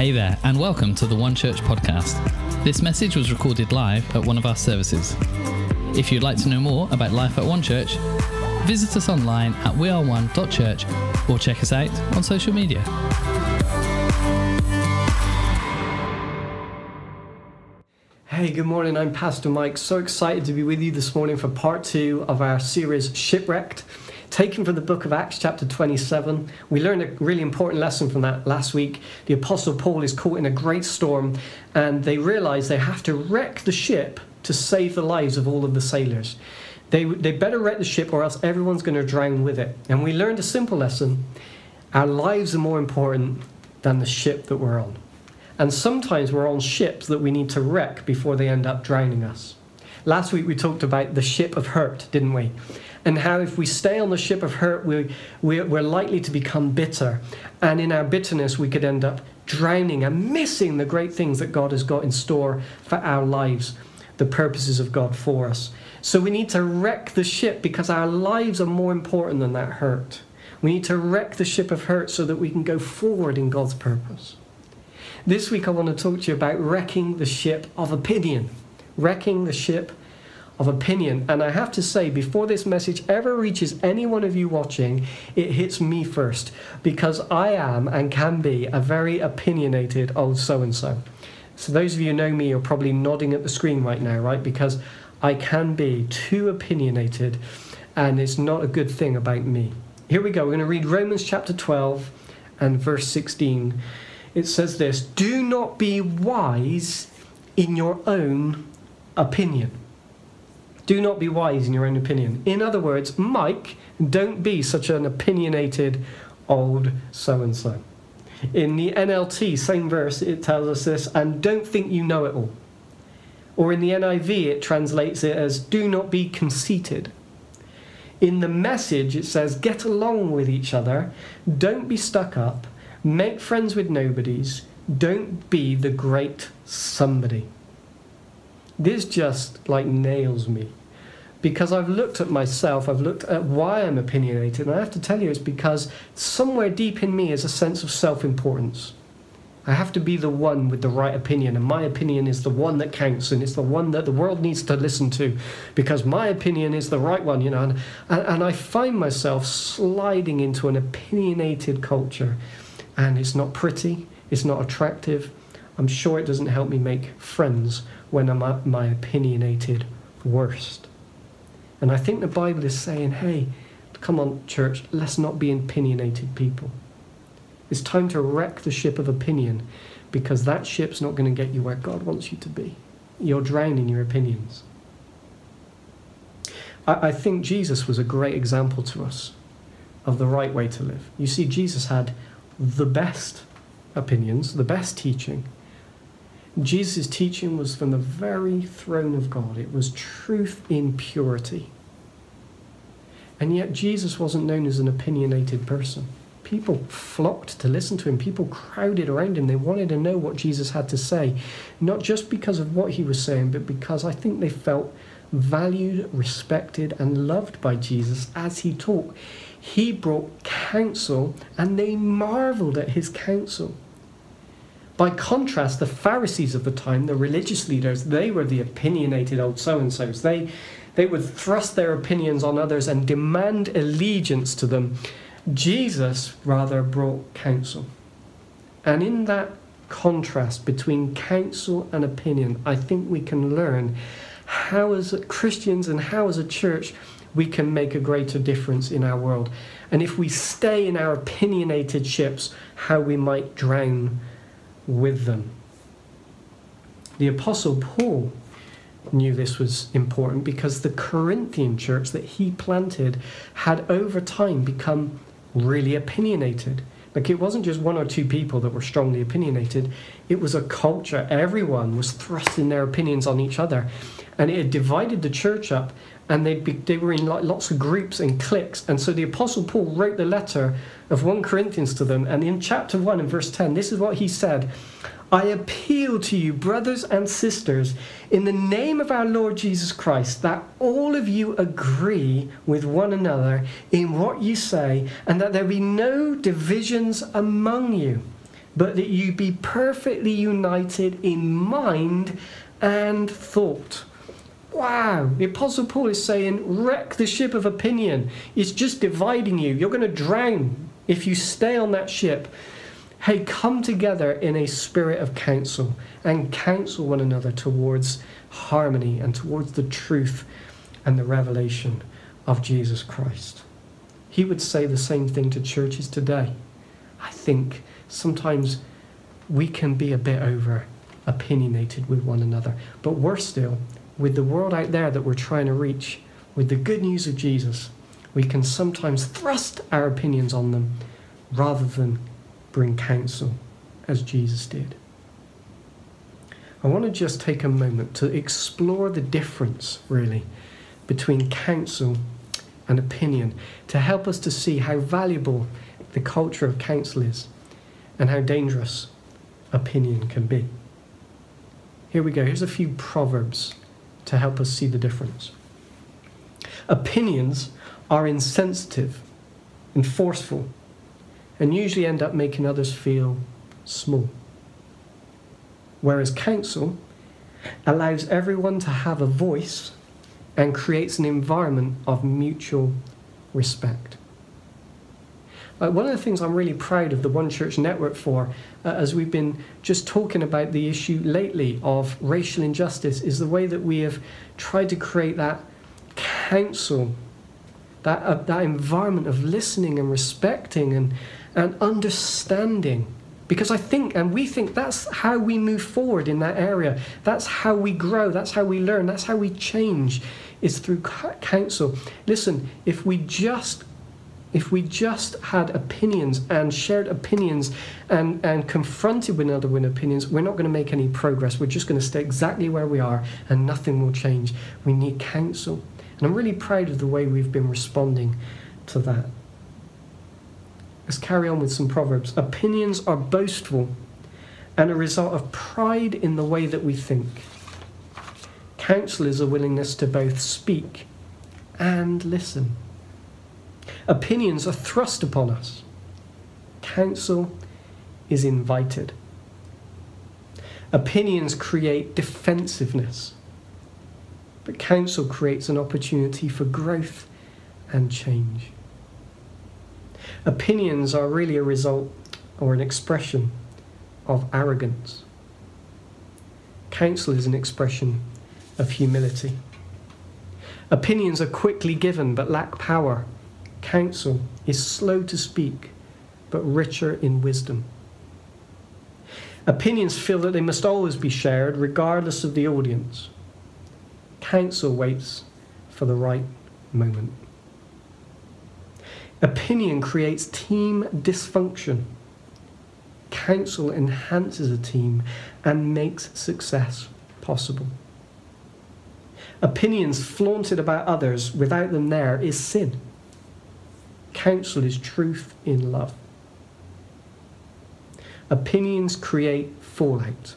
Hey there, and welcome to the One Church podcast. This message was recorded live at one of our services. If you'd like to know more about life at One Church, visit us online at weareone.church or check us out on social media. Hey, good morning. I'm Pastor Mike. So excited to be with you this morning for part two of our series Shipwrecked taken from the book of Acts, chapter 27. We learned a really important lesson from that last week. The Apostle Paul is caught in a great storm, and they realize they have to wreck the ship to save the lives of all of the sailors. They, they better wreck the ship, or else everyone's going to drown with it. And we learned a simple lesson our lives are more important than the ship that we're on. And sometimes we're on ships that we need to wreck before they end up drowning us. Last week we talked about the ship of hurt, didn't we? And how if we stay on the ship of hurt, we, we, we're likely to become bitter. And in our bitterness, we could end up drowning and missing the great things that God has got in store for our lives, the purposes of God for us. So we need to wreck the ship because our lives are more important than that hurt. We need to wreck the ship of hurt so that we can go forward in God's purpose. This week, I want to talk to you about wrecking the ship of opinion. Wrecking the ship of opinion. And I have to say, before this message ever reaches any one of you watching, it hits me first because I am and can be a very opinionated old so and so. So, those of you who know me are probably nodding at the screen right now, right? Because I can be too opinionated and it's not a good thing about me. Here we go. We're going to read Romans chapter 12 and verse 16. It says this Do not be wise in your own opinion. Do not be wise in your own opinion. In other words, Mike, don't be such an opinionated old so and so. In the NLT, same verse, it tells us this, and don't think you know it all. Or in the NIV, it translates it as do not be conceited. In the message, it says get along with each other, don't be stuck up, make friends with nobodies, don't be the great somebody. This just like nails me because I've looked at myself, I've looked at why I'm opinionated, and I have to tell you it's because somewhere deep in me is a sense of self importance. I have to be the one with the right opinion, and my opinion is the one that counts, and it's the one that the world needs to listen to, because my opinion is the right one, you know. And, and, I find myself sliding into an opinionated culture, and it's not pretty, it's not attractive. I'm sure it doesn't help me make friends when I'm at my opinionated worst. And I think the Bible is saying, hey, come on, church, let's not be opinionated people. It's time to wreck the ship of opinion because that ship's not going to get you where God wants you to be. You're drowning your opinions. I, I think Jesus was a great example to us of the right way to live. You see, Jesus had the best opinions, the best teaching, Jesus' teaching was from the very throne of God, it was truth in purity. And yet, Jesus wasn't known as an opinionated person. People flocked to listen to him, people crowded around him. They wanted to know what Jesus had to say, not just because of what he was saying, but because I think they felt valued, respected, and loved by Jesus as he taught. He brought counsel, and they marveled at his counsel. By contrast, the Pharisees of the time, the religious leaders, they were the opinionated old so and so's. They, they would thrust their opinions on others and demand allegiance to them. Jesus rather brought counsel. And in that contrast between counsel and opinion, I think we can learn how, as Christians and how, as a church, we can make a greater difference in our world. And if we stay in our opinionated ships, how we might drown with them. The Apostle Paul knew this was important because the Corinthian church that he planted had over time become really opinionated. Like it wasn't just one or two people that were strongly opinionated, it was a culture. Everyone was thrusting their opinions on each other. And it had divided the church up, and they they were in like lots of groups and cliques. And so the Apostle Paul wrote the letter of 1 Corinthians to them. And in chapter 1 and verse 10, this is what he said I appeal to you, brothers and sisters, in the name of our Lord Jesus Christ, that all of you agree with one another in what you say, and that there be no divisions among you, but that you be perfectly united in mind and thought. Wow, the Apostle Paul is saying, wreck the ship of opinion. It's just dividing you. You're going to drown if you stay on that ship. Hey, come together in a spirit of counsel and counsel one another towards harmony and towards the truth and the revelation of Jesus Christ. He would say the same thing to churches today. I think sometimes we can be a bit over opinionated with one another, but worse still, with the world out there that we're trying to reach, with the good news of Jesus, we can sometimes thrust our opinions on them rather than bring counsel as Jesus did. I want to just take a moment to explore the difference, really, between counsel and opinion to help us to see how valuable the culture of counsel is and how dangerous opinion can be. Here we go. Here's a few proverbs to help us see the difference. Opinions are insensitive and forceful and usually end up making others feel small. Whereas counsel allows everyone to have a voice and creates an environment of mutual respect. Uh, one of the things I'm really proud of the One Church Network for, uh, as we've been just talking about the issue lately of racial injustice, is the way that we have tried to create that council, that, uh, that environment of listening and respecting and, and understanding. Because I think, and we think that's how we move forward in that area. That's how we grow. That's how we learn. That's how we change, is through counsel. Listen, if we just if we just had opinions and shared opinions and, and confronted one another with opinions, we're not going to make any progress. We're just going to stay exactly where we are and nothing will change. We need counsel. And I'm really proud of the way we've been responding to that. Let's carry on with some proverbs. Opinions are boastful and a result of pride in the way that we think. Counsel is a willingness to both speak and listen. Opinions are thrust upon us. Counsel is invited. Opinions create defensiveness, but counsel creates an opportunity for growth and change. Opinions are really a result or an expression of arrogance. Counsel is an expression of humility. Opinions are quickly given but lack power. Counsel is slow to speak but richer in wisdom. Opinions feel that they must always be shared regardless of the audience. Counsel waits for the right moment. Opinion creates team dysfunction. Counsel enhances a team and makes success possible. Opinions flaunted about others without them there is sin. Counsel is truth in love. Opinions create fallout.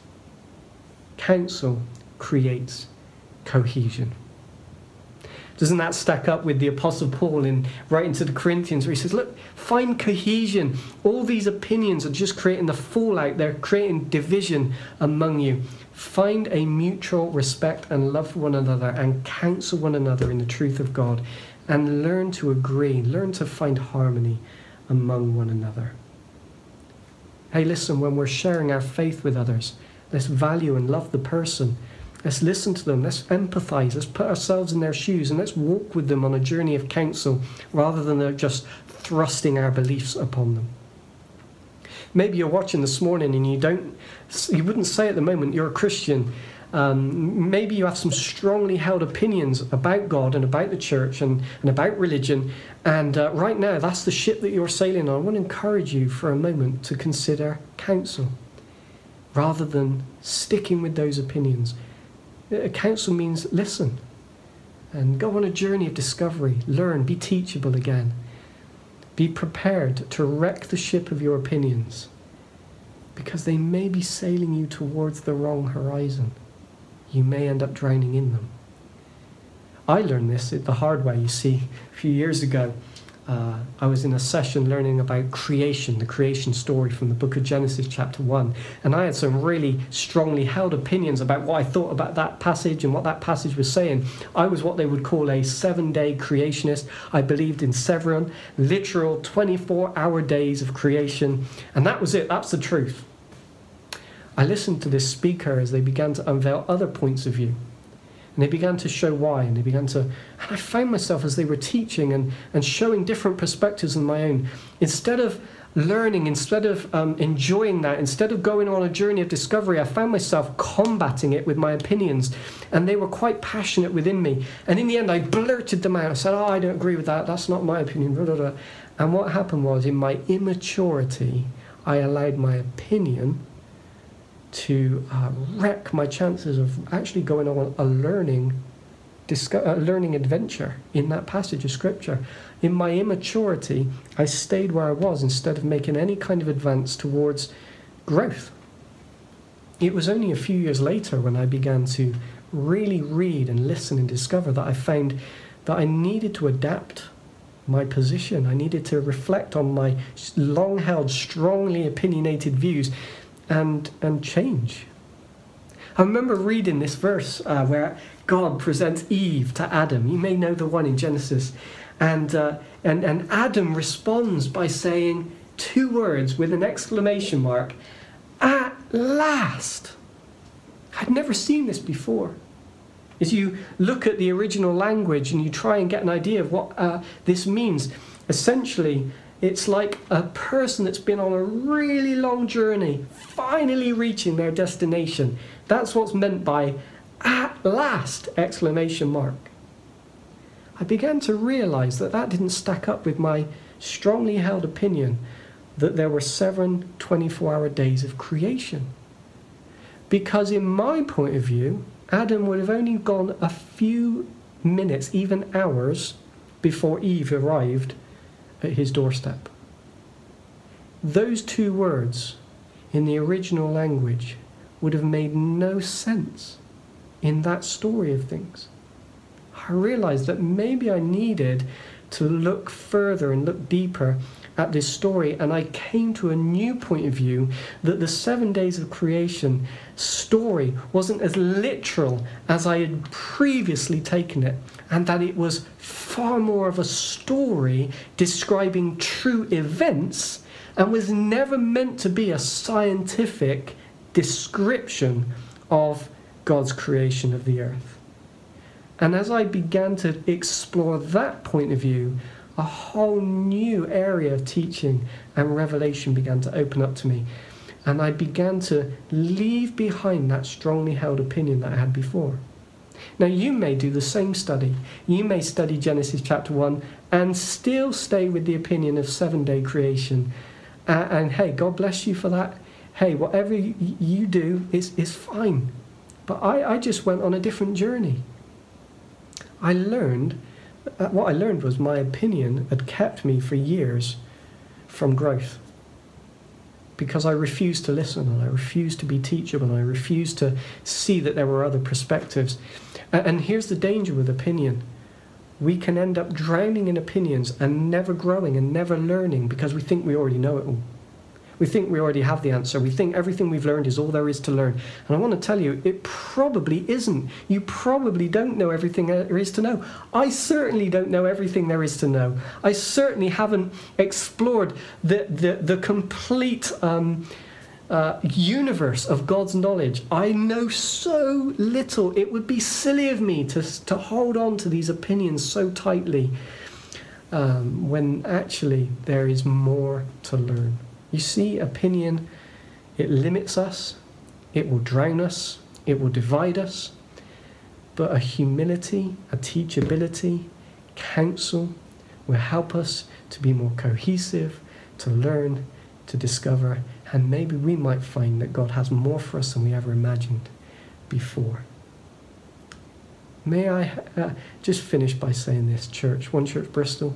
Counsel creates cohesion. Doesn't that stack up with the Apostle Paul in writing to the Corinthians, where he says, Look, find cohesion. All these opinions are just creating the fallout, they're creating division among you. Find a mutual respect and love for one another and counsel one another in the truth of God and learn to agree, learn to find harmony among one another. Hey, listen, when we're sharing our faith with others, let's value and love the person Let's listen to them. Let's empathize. Let's put ourselves in their shoes and let's walk with them on a journey of counsel rather than just thrusting our beliefs upon them. Maybe you're watching this morning and you don't, you wouldn't say at the moment you're a Christian. Um, maybe you have some strongly held opinions about God and about the church and, and about religion. And uh, right now, that's the ship that you're sailing on. I want to encourage you for a moment to consider counsel rather than sticking with those opinions. A counsel means listen and go on a journey of discovery, learn, be teachable again. Be prepared to wreck the ship of your opinions because they may be sailing you towards the wrong horizon. You may end up drowning in them. I learned this the hard way, you see, a few years ago. uh, I was in a session learning about creation, the creation story from the book of Genesis, chapter 1. And I had some really strongly held opinions about what I thought about that passage and what that passage was saying. I was what they would call a seven day creationist. I believed in seven literal 24 hour days of creation. And that was it, that's the truth. I listened to this speaker as they began to unveil other points of view. And they began to show why, and they began to. And I found myself as they were teaching and, and showing different perspectives than my own. Instead of learning, instead of um, enjoying that, instead of going on a journey of discovery, I found myself combating it with my opinions. And they were quite passionate within me. And in the end, I blurted them out. I said, Oh, I don't agree with that. That's not my opinion. And what happened was, in my immaturity, I allowed my opinion to uh, wreck my chances of actually going on a learning, a learning adventure in that passage of scripture. In my immaturity, I stayed where I was instead of making any kind of advance towards growth. It was only a few years later when I began to really read and listen and discover that I found that I needed to adapt my position. I needed to reflect on my long held, strongly opinionated views and, and change. I remember reading this verse uh, where God presents Eve to Adam. You may know the one in Genesis. And, uh, and, and Adam responds by saying two words with an exclamation mark At last! I'd never seen this before. As you look at the original language and you try and get an idea of what uh, this means, essentially, it's like a person that's been on a really long journey, finally reaching their destination. That's what's meant by at last exclamation mark. I began to realize that that didn't stack up with my strongly held opinion that there were seven 24 hour days of creation. Because, in my point of view, Adam would have only gone a few minutes, even hours, before Eve arrived at his doorstep. Those two words in the original language would have made no sense in that story of things. I realized that maybe I needed to look further and look deeper at this story, and I came to a new point of view that the seven days of creation story wasn't as literal as I had previously taken it, and that it was far more of a story describing true events and was never meant to be a scientific description of God's creation of the earth. And as I began to explore that point of view, a whole new area of teaching and revelation began to open up to me. And I began to leave behind that strongly held opinion that I had before. Now, you may do the same study. You may study Genesis chapter 1 and still stay with the opinion of seven day creation. Uh, and hey, God bless you for that. Hey, whatever you do is, is fine. But I, I just went on a different journey. I learned, Uh, what I learned was my opinion had kept me for years from growth because I refused to listen and I refused to be teachable and I refused to see that there were other perspectives. And here's the danger with opinion we can end up drowning in opinions and never growing and never learning because we think we already know it all. We think we already have the answer. We think everything we've learned is all there is to learn. And I want to tell you, it probably isn't. You probably don't know everything there is to know. I certainly don't know everything there is to know. I certainly haven't explored the, the, the complete um, uh, universe of God's knowledge. I know so little. It would be silly of me to, to hold on to these opinions so tightly um, when actually there is more to learn. You see, opinion, it limits us, it will drown us, it will divide us. But a humility, a teachability, counsel will help us to be more cohesive, to learn, to discover, and maybe we might find that God has more for us than we ever imagined before. May I uh, just finish by saying this, church, One Church Bristol?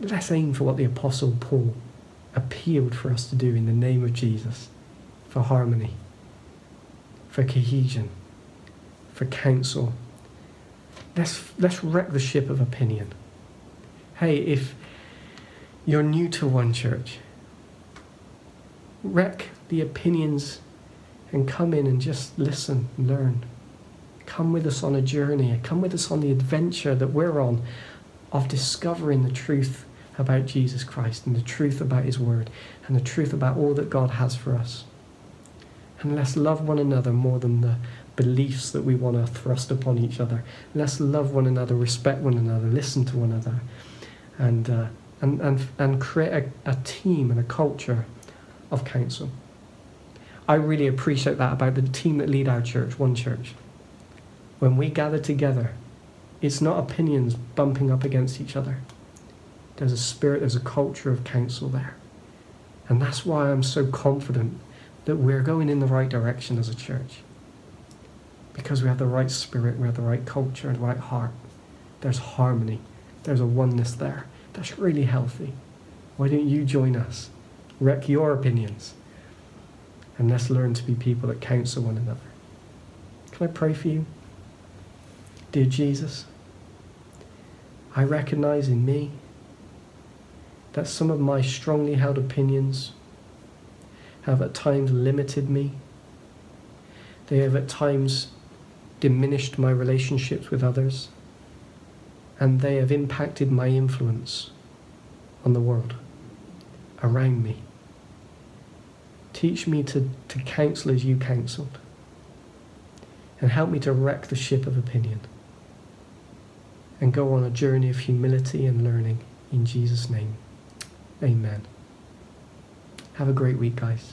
Let's aim for what the Apostle Paul appealed for us to do in the name of Jesus for harmony, for cohesion, for counsel. Let's, let's wreck the ship of opinion. Hey, if you're new to one church, wreck the opinions and come in and just listen, learn. Come with us on a journey, come with us on the adventure that we're on of discovering the truth about Jesus Christ and the truth about His Word and the truth about all that God has for us. And let's love one another more than the beliefs that we want to thrust upon each other. Let's love one another, respect one another, listen to one another, and, uh, and, and, and create a, a team and a culture of counsel. I really appreciate that about the team that lead our church, one church. When we gather together, it's not opinions bumping up against each other. There's a spirit, there's a culture of counsel there. And that's why I'm so confident that we're going in the right direction as a church. Because we have the right spirit, we have the right culture and the right heart. There's harmony, there's a oneness there. That's really healthy. Why don't you join us? Wreck your opinions. And let's learn to be people that counsel one another. Can I pray for you? Dear Jesus, I recognize in me that some of my strongly held opinions have at times limited me. They have at times diminished my relationships with others. And they have impacted my influence on the world around me. Teach me to, to counsel as you counseled. And help me to wreck the ship of opinion. And go on a journey of humility and learning in Jesus' name. Amen. Have a great week, guys.